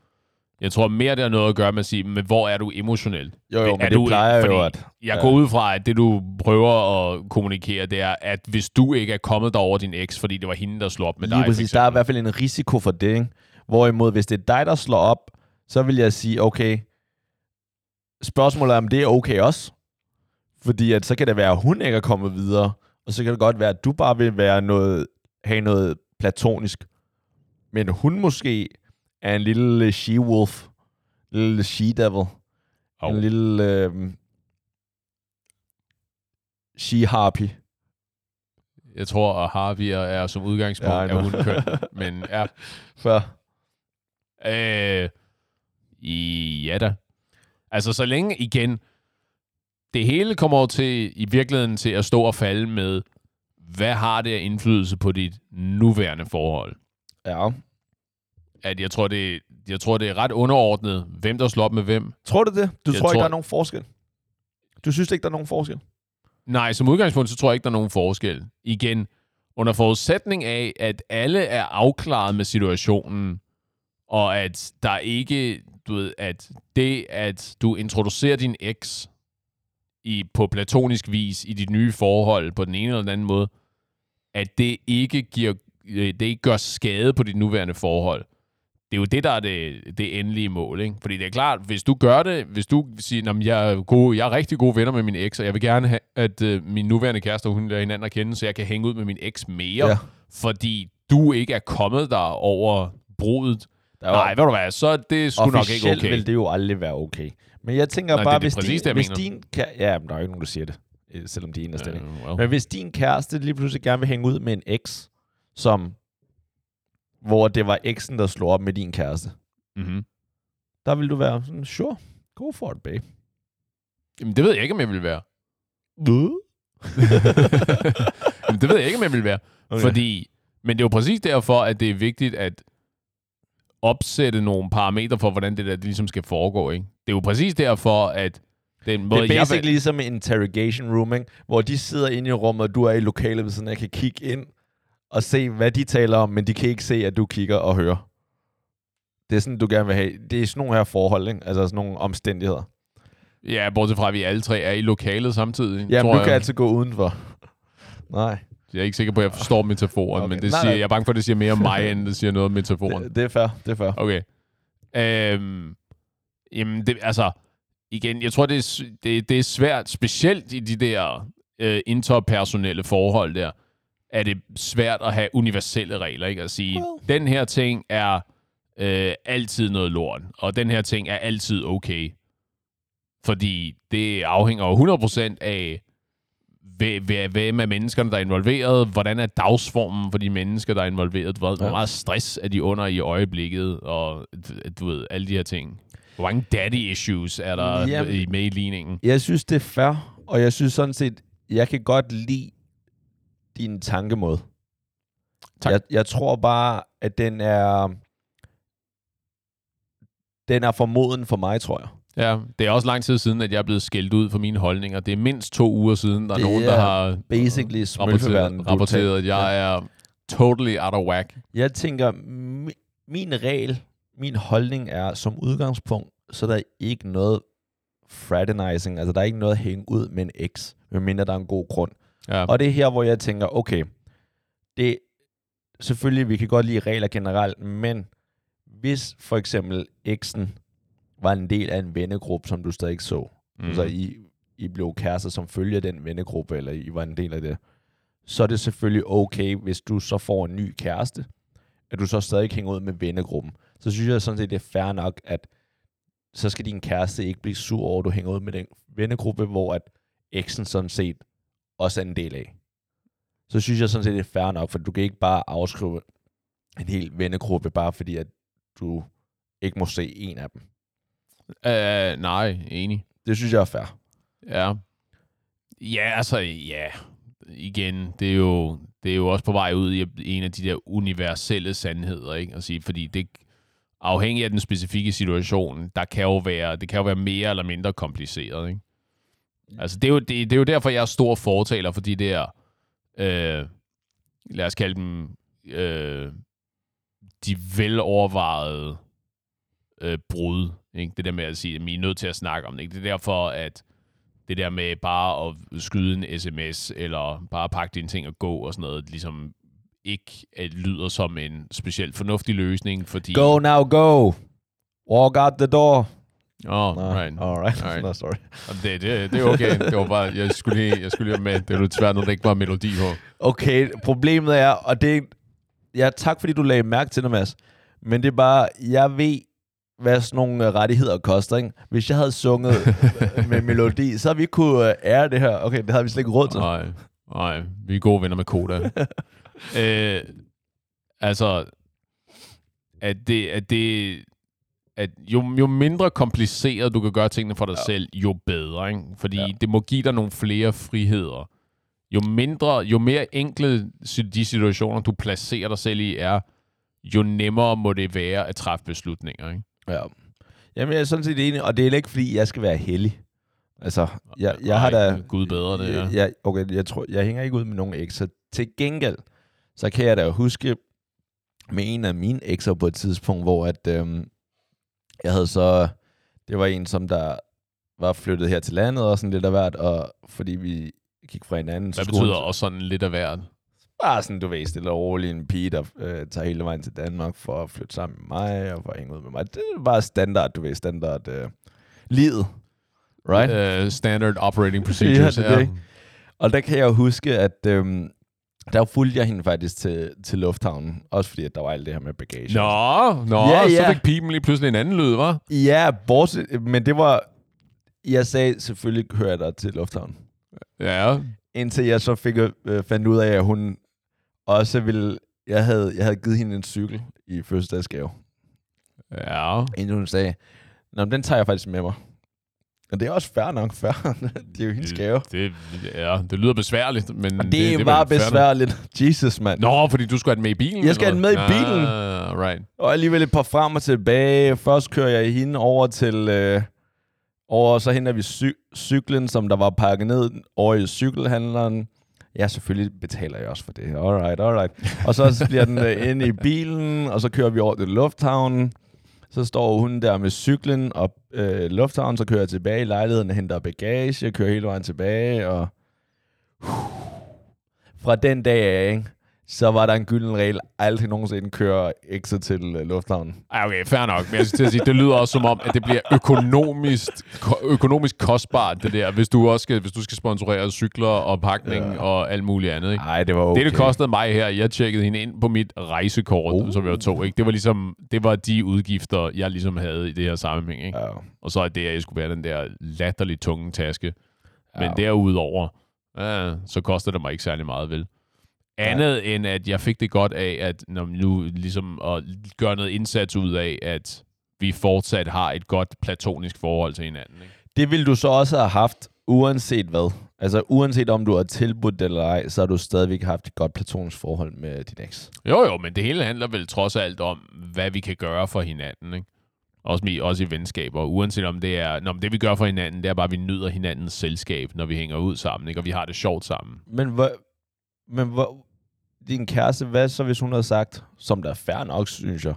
Jeg tror mere, det har noget at gøre med at sige, men hvor er du emotionelt? Jo, jo, Er men det du- plejer fordi jo at... Jeg Ja. går ud fra, at det, du prøver at kommunikere, det er, at hvis du ikke er kommet der over din eks, fordi det var hende, der slog op med Lige dig, for præcis, der er i hvert fald en risiko for det, ikke? Hvorimod, hvis det er dig, der slår op, så vil jeg sige, okay, spørgsmålet er, om det er okay også. Fordi at så kan det være, at hun ikke er kommet videre, og så kan det godt være, at du bare vil være noget, have noget platonisk. Men hun måske er en lille she-wolf, en lille she-devil, Au. en lille øh, she-harpy. Jeg tror, at Harvier er som udgangspunkt Ja, af know. hundkøn. <laughs> Men ja, For, Øh, i- ja da. Altså, så længe igen, det hele kommer over til, i virkeligheden til at stå og falde med, hvad har det af indflydelse på dit nuværende forhold? ja. At jeg tror, det, jeg tror, det er ret underordnet, hvem der slår op med hvem. Tror du det? Du Jeg tror ikke, tror- der er nogen forskel? Du synes ikke, der er nogen forskel? Nej, som udgangspunkt, så tror jeg ikke, der er nogen forskel. Igen, under forudsætning af, at alle er afklaret med situationen, og at der ikke, du ved, at det, at du introducerer din eks i, på platonisk vis i dit nye forhold på den ene eller den anden måde, at det ikke giver, øh, det ikke gør skade på dit nuværende forhold. Det er jo det, der er det, det endelige mål, ikke? Fordi det er klart, hvis du gør det, hvis du siger, at jeg, er gode, jeg er rigtig gode venner med min eks, og jeg vil gerne have, at øh, min nuværende kæreste og hun lærer hinanden at kende, så jeg kan hænge ud med min eks mere, Ja. fordi du ikke er kommet der over brudet. Der er Nej, ved du hvad, så er det sgu nok ikke okay. vil det jo aldrig være okay. Men jeg tænker Nej, bare, det det hvis, præcis, din, det, hvis din. Ja, men der er jo ikke nogen, der siger det, øh, selvom de er inderst inde. Øh, well. Men hvis din kæreste lige pludselig gerne vil hænge ud med en eks, som... Hvor det var eksen, der slog op med din kæreste. Mm-hmm. Der vil du være sådan, sure, go for it, babe. Jamen, det ved jeg ikke, om jeg vil være. <laughs> Jamen, det ved jeg ikke, om jeg vil være. Okay. Fordi, men det er jo præcis derfor, at det er vigtigt at opsætte nogle parametre for, hvordan det der det ligesom skal foregå. Ikke? Det er jo præcis derfor, at den måde, Det er jeg... basically ligesom en interrogation room, ikke? hvor de sidder inde i rummet, og du er i lokalet, ved at jeg kan kigge ind og se, hvad de taler om, men de kan ikke se, at du kigger og hører. Det er sådan, du gerne vil have. Det er sådan nogle her forhold, ikke? altså sådan nogle omstændigheder. Ja, bortset fra, at vi alle tre er i lokalet samtidig. Jamen, tror du jeg. kan altid gå udenfor. <laughs> Nej, Jeg er ikke sikker på, at jeg forstår metaforen, Okay. men det Nej, siger, nej. jeg er bange for, at det siger mere om mig, end det siger noget om metaforen. det, det er fair, det er fair. Okay. Øhm, jamen, det, altså, igen, jeg tror, det er, det, det er svært, specielt i de der øh, interpersonelle forhold der, er det svært at have universelle regler, ikke? At sige, well. den her ting er øh, altid noget lort, og den her ting er altid okay. Fordi det afhænger jo 100% af, hvem er menneskerne, der er involveret, hvordan er dagsformen for de mennesker, der er involveret, hvor ja. meget stress er de under i øjeblikket, og du ved, alle de her ting. Hvor mange daddy issues er der Jamen, i med i ligningen? Jeg synes, det er fair, og jeg synes sådan set, jeg kan godt lide din tankemåde. Tak. Jeg, jeg tror bare, at den er den er formoden for mig, tror jeg. Ja, det er også lang tid siden, at jeg er blevet skældt ud for mine holdninger. Det er mindst to uger siden, der er nogen, der har basically rapporteret, rapporteret, at jeg er totally out of whack. Jeg tænker, min regel, min holdning er, som udgangspunkt, så er der ikke noget fraternizing, altså der er ikke noget at hænge ud med en X, medmindre der er en god grund. Ja. Og det er her, hvor jeg tænker, okay, det selvfølgelig, vi kan godt lide regler generelt, men hvis for eksempel X'en var en del af en vennegruppe, som du stadig ikke så, mm. altså I, I blev kærester som følger den vennegruppe, eller I var en del af det, så er det selvfølgelig okay, hvis du så får en ny kæreste, at du så stadig hænger ud med vennegruppen. Så synes jeg sådan set, det er fair nok, at så skal din kæreste ikke blive sur over, at du hænger ud med den vennegruppe, hvor at eksen sådan set også er en del af. Så synes jeg sådan set, det er fair nok, for du kan ikke bare afskrive en hel vennegruppe, bare fordi at du ikke må se en af dem. Uh, nej, enig. Det synes jeg er fair. Ja. Ja, altså, ja. Igen, det er jo, det er jo også på vej ud i en af de der universelle sandheder, ikke? At sige, fordi det, afhængig af den specifikke situation, der kan jo være, det kan jo være mere eller mindre kompliceret, ikke? Altså, det er jo, det, det er jo derfor, jeg er stor fortaler for de der, øh, lad os kalde dem, øh, de velovervejede øh, brud. Ikke? Det der med at sige, at vi er nødt til at snakke om det. Ikke? Det er derfor, at det der med bare at skyde en sms, eller bare pakke dine ting og gå og sådan noget, ligesom ikke at lyder som en specielt fornuftig løsning, fordi... Go now, go! Walk out the door! Oh, no, right. All right. All right. No, sorry. Det, det, det er okay. Det var bare, jeg skulle lige, jeg skulle lige med. Det er jo svært, når der ikke var melodi på. Okay, problemet er, og det ja, tak fordi du lagde mærke til det, Mads. Men det er bare, jeg ved, hvad sådan nogle rettigheder koster, ikke? Hvis jeg havde sunget <laughs> med melodi, så havde vi kunne ære det her. Okay, det havde vi slet ikke råd til. Nej, nej. Vi er gode venner med Koda. <laughs> øh, altså, at det, at det, at jo, jo mindre kompliceret du kan gøre tingene for dig ja. selv, jo bedre. Ikke? Fordi ja. det må give dig nogle flere friheder. Jo mindre, jo mere enkle de situationer, du placerer dig selv i, er, jo nemmere må det være at træffe beslutninger. Ikke? Ja. Jamen, jeg er sådan set enig, og det er ikke, fordi jeg skal være heldig. Altså, jeg, jeg Ej, har da... Gud bedre det, ja. Jeg, okay, jeg, tror, jeg hænger ikke ud med nogen ekser. Til gengæld, så kan jeg da huske med en af mine ekser på et tidspunkt, hvor at, øhm, jeg havde så... Det var en, som der var flyttet her til landet og sådan lidt af hvert, og fordi vi gik fra hinanden. Hvad betyder også sådan lidt af hvert? Bare sådan, du ved, stille og roligt en pige, der øh, tager hele vejen til Danmark for at flytte sammen med mig og for at hænge ud med mig. Det er bare standard, du ved, standard øh, livet. Right? Uh, standard operating procedures, <laughs> ja. Det, ja. Det. Og der kan jeg huske, at øhm, der fulgte jeg hende faktisk til, til lufthavnen. Også fordi, at der var alt det her med bagage. Nå, nå ja, ja. så fik pipen lige pludselig en anden lyd, var? Ja, bortset, men det var... Jeg sagde, selvfølgelig hører jeg dig til lufthavnen. Ja. Indtil jeg så fik øh, fandt ud af, at hun også ville... Jeg havde, jeg havde givet hende en cykel i fødselsdagsgave. Ja. Inden hun sagde, Nå, den tager jeg faktisk med mig. Og det er også fair nok, fair. <laughs> det er jo hendes gave. Det, ja, det lyder besværligt, men... Og det, det, det var besværligt. Jesus, mand. Nå, fordi du skulle have den med i bilen? Jeg skal have den med i bilen. Ah, right. Og alligevel et par frem og tilbage. Først kører jeg hende over til... Øh, over, så henter vi cy- cyklen, som der var pakket ned over i cykelhandleren. Ja, selvfølgelig betaler jeg også for det. Alright, alright. Og så bliver den øh, inde i bilen, og så kører vi over til lufthavnen. Så står hun der med cyklen og øh, lufthavnen, så kører jeg tilbage i lejligheden henter bagage, kører hele vejen tilbage, og fra den dag af, ikke? Så var der en gylden regel, aldrig nogensinde køre exit til uh, lufthavnen. Ej, okay, fair nok. Men jeg skal til at sige, det lyder også som om, at det bliver økonomisk, ko- økonomisk kostbart, det der, hvis du også skal, hvis du skal sponsorere cykler og pakning ja. og alt muligt andet. Ikke? Nej, det var okay. Det, det kostede mig her, jeg tjekkede hende ind på mit rejsekort, Oh. som jeg tog. Ikke? Det var ligesom, det var de udgifter, jeg ligesom havde i det her sammenhæng. Ikke? Ja. Og så er det, at jeg skulle være den der latterligt tunge taske. Men Ja. derudover, ja, så koster det mig ikke særlig meget, vel? Andet end, at jeg fik det godt af, at når nu ligesom at gøre noget indsats ud af, at vi fortsat har et godt platonisk forhold til hinanden. Ikke? Det ville du så også have haft, uanset hvad. Altså, uanset om du har tilbudt det eller ej, så har du stadigvæk haft et godt platonisk forhold med din eks. Jo, jo, men det hele handler vel trods alt om, hvad vi kan gøre for hinanden. Ikke? Også, med, også i venskaber. Uanset om det er... Nå, men det vi gør for hinanden, det er bare, at vi nyder hinandens selskab, når vi hænger ud sammen, ikke? og vi har det sjovt sammen. Men hvor, men hvor, din kæreste, hvad så hvis hun havde sagt, som der er fair nok, synes jeg,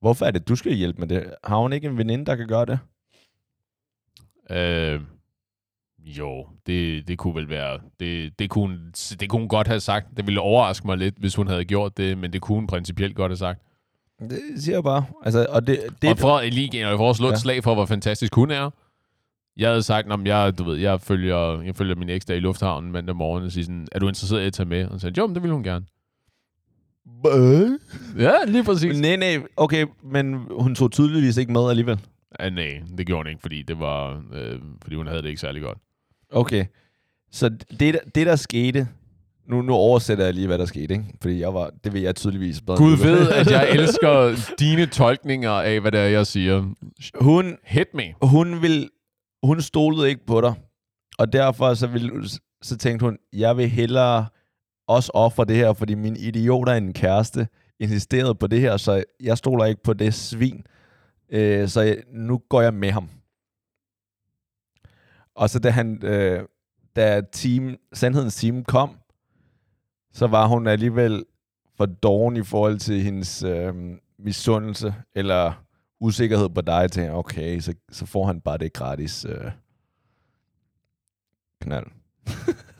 hvorfor er det, du skal hjælpe med det? Har hun ikke en veninde, der kan gøre det? Øh, jo, det, det kunne vel være... Det, det, kunne, det kunne hun godt have sagt. Det ville overraske mig lidt, hvis hun havde gjort det, men det kunne hun principielt godt have sagt. Det siger jeg bare. Altså, og det, det, og for lige igen, for at slå ja. Ja. et slag for, hvor fantastisk hun er. Jeg havde sagt, om jeg, du ved, jeg følger, jeg følger min eks der i lufthavnen mandag morgen og siger sådan, er du interesseret i at tage med? Og så sagde, jo, men det vil hun gerne. Ja, lige præcis. Nej, nej, okay, men hun tog tydeligvis ikke med alligevel. Ja, nej, det gjorde hun ikke, fordi, det var, øh, fordi hun havde det ikke særlig godt. Okay, så det, der- det der skete, nu, nu oversætter jeg lige, hvad der skete, ikke? Fordi jeg var, det ved jeg tydeligvis bedre. Gud ved, <laughs> at jeg elsker dine tolkninger af, hvad det er, jeg siger. Hun, Hit me. hun, vil, hun stolede ikke på dig, og derfor så, ville, så tænkte hun, jeg vil hellere også offer det her, fordi min idiot er en kæreste, insisterede på det her, så jeg stoler ikke på det svin. Øh, så jeg, nu går jeg med ham. Og så da han, øh, da team, sandhedens team kom, så var hun alligevel for doven i forhold til hendes øh, misundelse, eller usikkerhed på dig, til okay, så, så får han bare det gratis øh, knald. <laughs>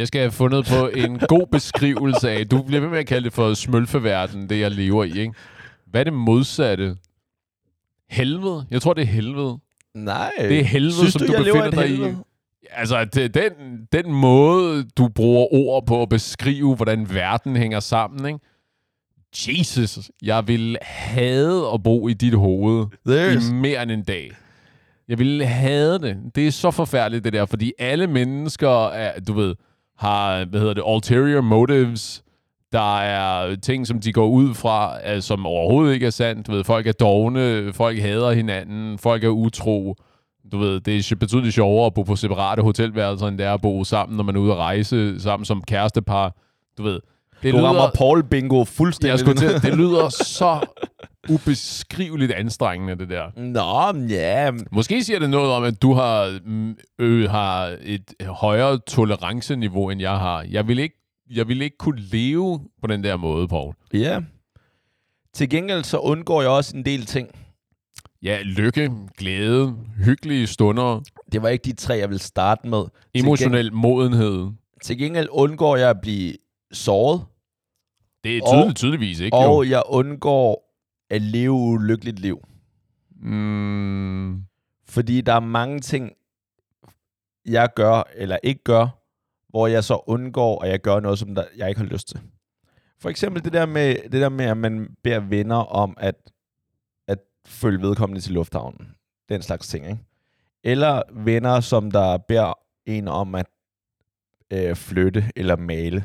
Jeg skal have fundet på en god beskrivelse af, du bliver ved med at kalde det for smølfeverden, det jeg lever i, ikke? Hvad er det modsatte? Helvede? Jeg tror, det er helvede. Nej. Det er helvede, Synes som du, du befinder dig i. Altså, det, den, den måde, du bruger ord på at beskrive, hvordan verden hænger sammen, ikke? Jesus, jeg vil hade at bo i dit hoved There's, i mere end en dag. Jeg ville have det. Det er så forfærdeligt, det der, fordi alle mennesker, er, du ved, har, hvad hedder det, ulterior motives. Der er ting, som de går ud fra, altså, som overhovedet ikke er sandt. Du ved, folk er dogne, folk hader hinanden, folk er utro. Du ved, det er betydeligt sjovere at bo på separate hotelværelser, end det er at bo sammen, når man er ude at rejse sammen som kærestepar. Du ved, det du rammer lyder, Paul Bingo fuldstændig. jeg skulle til, det lyder <laughs> så ubeskriveligt anstrengende, det der. Nå, ja. Måske siger det noget om, at du har, øh, har et højere toleranceniveau, end jeg har. Jeg vil ikke, jeg vil ikke kunne leve på den der måde, Paul. Ja. Til gengæld så undgår jeg også en del ting. Ja, lykke, glæde, hyggelige stunder, Det var ikke de tre, jeg vil starte med. emotionel modenhed. Til gengæld undgår jeg at blive såret, Det er Og- tydeligt, tydeligvis ikke, og jo. jeg undgår at leve ulykkeligt liv. Mm, Fordi der er mange ting, jeg gør eller ikke gør, hvor jeg så undgår, at jeg gør noget, som der, jeg ikke har lyst til. For eksempel det der med, det der med at man beder venner om at, at følge vedkommende til lufthavnen. Den slags ting, ikke? Eller venner, som der beder en om at øh, flytte eller male.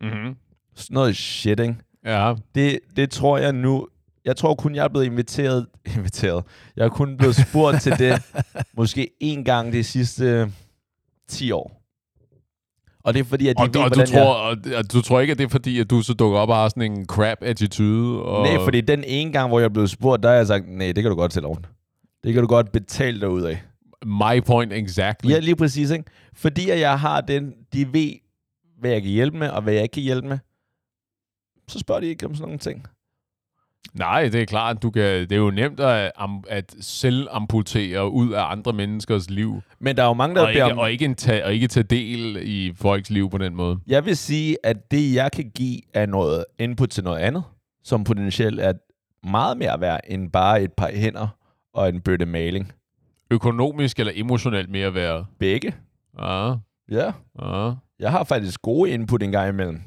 mm-hmm. Sådan noget shit, ikke? Ja, Det, det tror jeg nu... Jeg tror kun, jeg er blevet inviteret... <laughs> Inviteret. Jeg er kun blevet spurgt til det <laughs> måske en gang de sidste 10 år. Og det er fordi, at de og, ved, og, du tror, og, og du tror ikke, at det er fordi, at du så dukker op og har sådan en crap-attitude? Og... jeg... Nej, fordi den ene gang, hvor jeg blev spurgt, der har jeg sagt, nej, det kan du godt til loven. Det kan du godt betale dig ud af. My point exactly. Ja, lige præcis, ikke? Fordi at jeg har den, de ved, hvad jeg kan hjælpe med, og hvad jeg ikke kan hjælpe med, så spørger de ikke om sådan nogle ting. Nej, det er klart. Du kan, det er jo nemt at, am, at selv amputere ud af andre menneskers liv. Men der er jo mange, der Og ikke, beder om... og, ikke en ta, og ikke tage del i folks liv på den måde. Jeg vil sige, at det, jeg kan give, er noget input til noget andet, som potentielt er meget mere værd end bare et par hænder og en bøtte maling. Økonomisk eller emotionelt mere værd. Begge. Ja, Ja. ja. Jeg har faktisk gode input en gang imellem.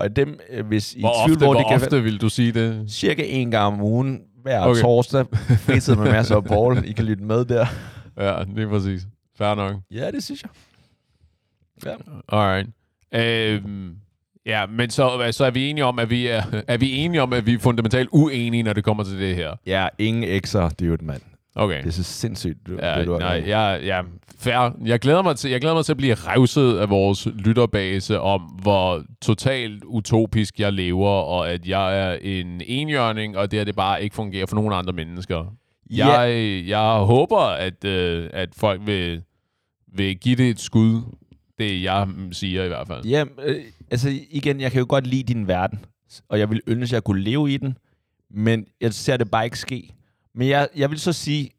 Og dem, øh, hvis I Hvor tvivl, ofte, hvor hvor kan ofte vil du sige det? cirka en gang om ugen, hver Okay. torsdag, <laughs> fritid med masser af Paul. I kan lytte med der. Ja, det er præcis. Fair nok. Ja, det synes jeg. Ja. Alright. Øhm, ja, men så, så er vi enige om, at vi er, <laughs> er vi enige om, at vi er fundamentalt uenige, når det kommer til det her. Ja, ingen ekser, det er jo et mand. Okay. Det er så sindssygt, du, Ja, det, du har nej, lavet. ja, ja, fair. Jeg glæder, mig til, jeg glæder mig til at blive revset af vores lytterbase om, hvor totalt utopisk jeg lever, og at jeg er en enhjørning, og det, at det bare ikke fungerer for nogen andre mennesker. Ja. Jeg, jeg håber, at, øh, at folk vil, vil give det et skud. Det jeg siger i hvert fald. Ja, øh, altså igen, jeg kan jo godt lide din verden, og jeg vil ønske, at jeg kunne leve i den, men jeg ser det bare ikke ske. Men jeg, jeg vil så sige,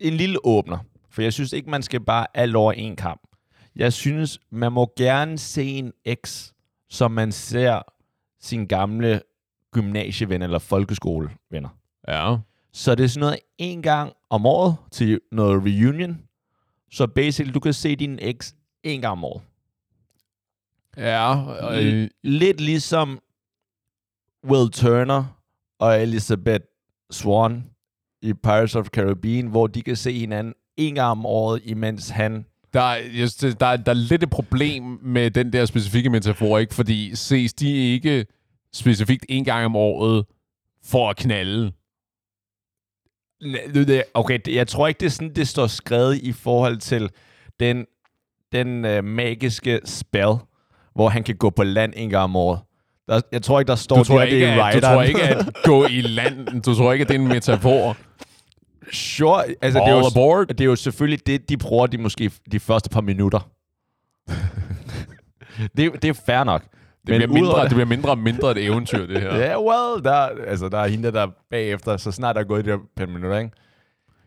en lille åbner, for jeg synes ikke, man skal bare alt over en kamp. Jeg synes, man må gerne se en eks, som man ser sin gamle gymnasieven eller folkeskolevenner. Ja. Så det er sådan noget en gang om året til noget reunion. Så basically, du kan se din eks en gang om året. Ja, og, øh, Lidt ligesom Will Turner og Elizabeth Swan i Pirates of Caribbean, hvor de kan se hinanden en gang om året, imens han... Der, er- det- der, er- der er lidt et problem med den der specifikke metafor, ikke? Fordi ses de ikke specifikt en gang om året for at knalde. Okay, jeg tror ikke, det er sådan, det står skrevet i forhold til den, den øh, magiske spell, hvor han kan gå på land en gang om året. Der, jeg tror ikke, der står Du tror, det, ikke, det er at, du tror ikke at gå i land, du tror ikke, at det er en metafor. Sure, altså det All er, jo, aboard. det er jo selvfølgelig det, de bruger de måske de første par minutter. <laughs> det, det er fair nok. Det bliver, mindre, det bliver mindre og mindre et eventyr, det her. Ja, yeah, well, der, altså, der er hende, der bagefter, så snart der er gået de der par minutter, ikke?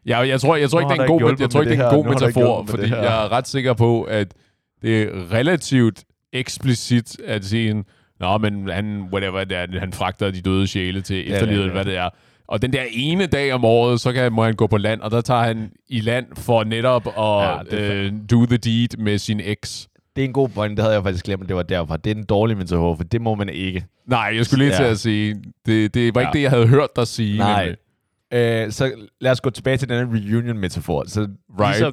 Ja, jeg tror, jeg tror ikke, det er en god, hjulpet jeg tror ikke, det er det en god metafor, fordi det jeg er ret sikker på, at det er relativt eksplicit at sige, Nå, men han, whatever det er, han fragter de døde sjæle til ja, efterlivet, ja. eller hvad det er. Og den der ene dag om året, så kan, må han gå på land, og der tager han i land for netop at Ja, ja, øh, do the deed med sin eks. Det er en god point, det havde jeg faktisk glemt, det var derfor. Det er en dårlig metafor, for det må man ikke. Nej, jeg skulle lige Ja. til at sige, det, det var ikke Ja. det, jeg havde hørt dig sige. Nej. nemlig. Øh, så lad os gå tilbage til denne reunion-metafor. Så Right. Så,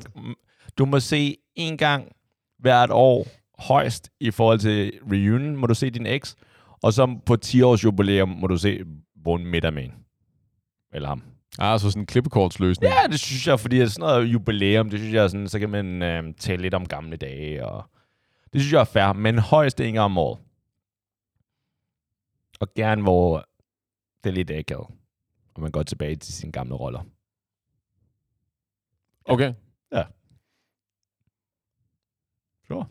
du må se en gang hvert år højst i forhold til reunion, må du se din eks. Og så på 10 års jubilæum må du se Bone Midterman. Eller ham. Ah, så sådan en klippekortsløsning. Ja, det synes jeg, fordi det sådan noget jubilæum, det synes jeg sådan, så kan man øh, tale lidt om gamle dage, og det synes jeg er fair, men højst en gang om året. Og gerne, hvor det er lidt akavet, og man går tilbage til sine gamle roller. Okay. Ja. Sure.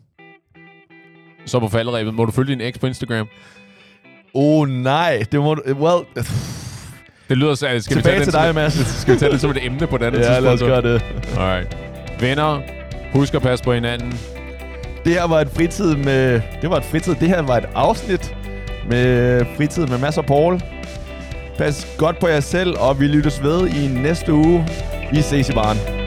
Så på falderæbet, må du følge din eks på Instagram? Oh nej, det må du, well, Det lyder så... Skal vi tilbage tage til den, dig, Mads. <laughs> Skal vi tage det som et emne på den anden ja, lad os tidspunkt? gøre det. Alright. Venner, husk at passe på hinanden. Det her var et fritid med, det var et fritid, det her var et afsnit med fritid med Mads og Paul. Pas godt på jer selv, og vi lyttes ved i næste uge. Vi ses i baren.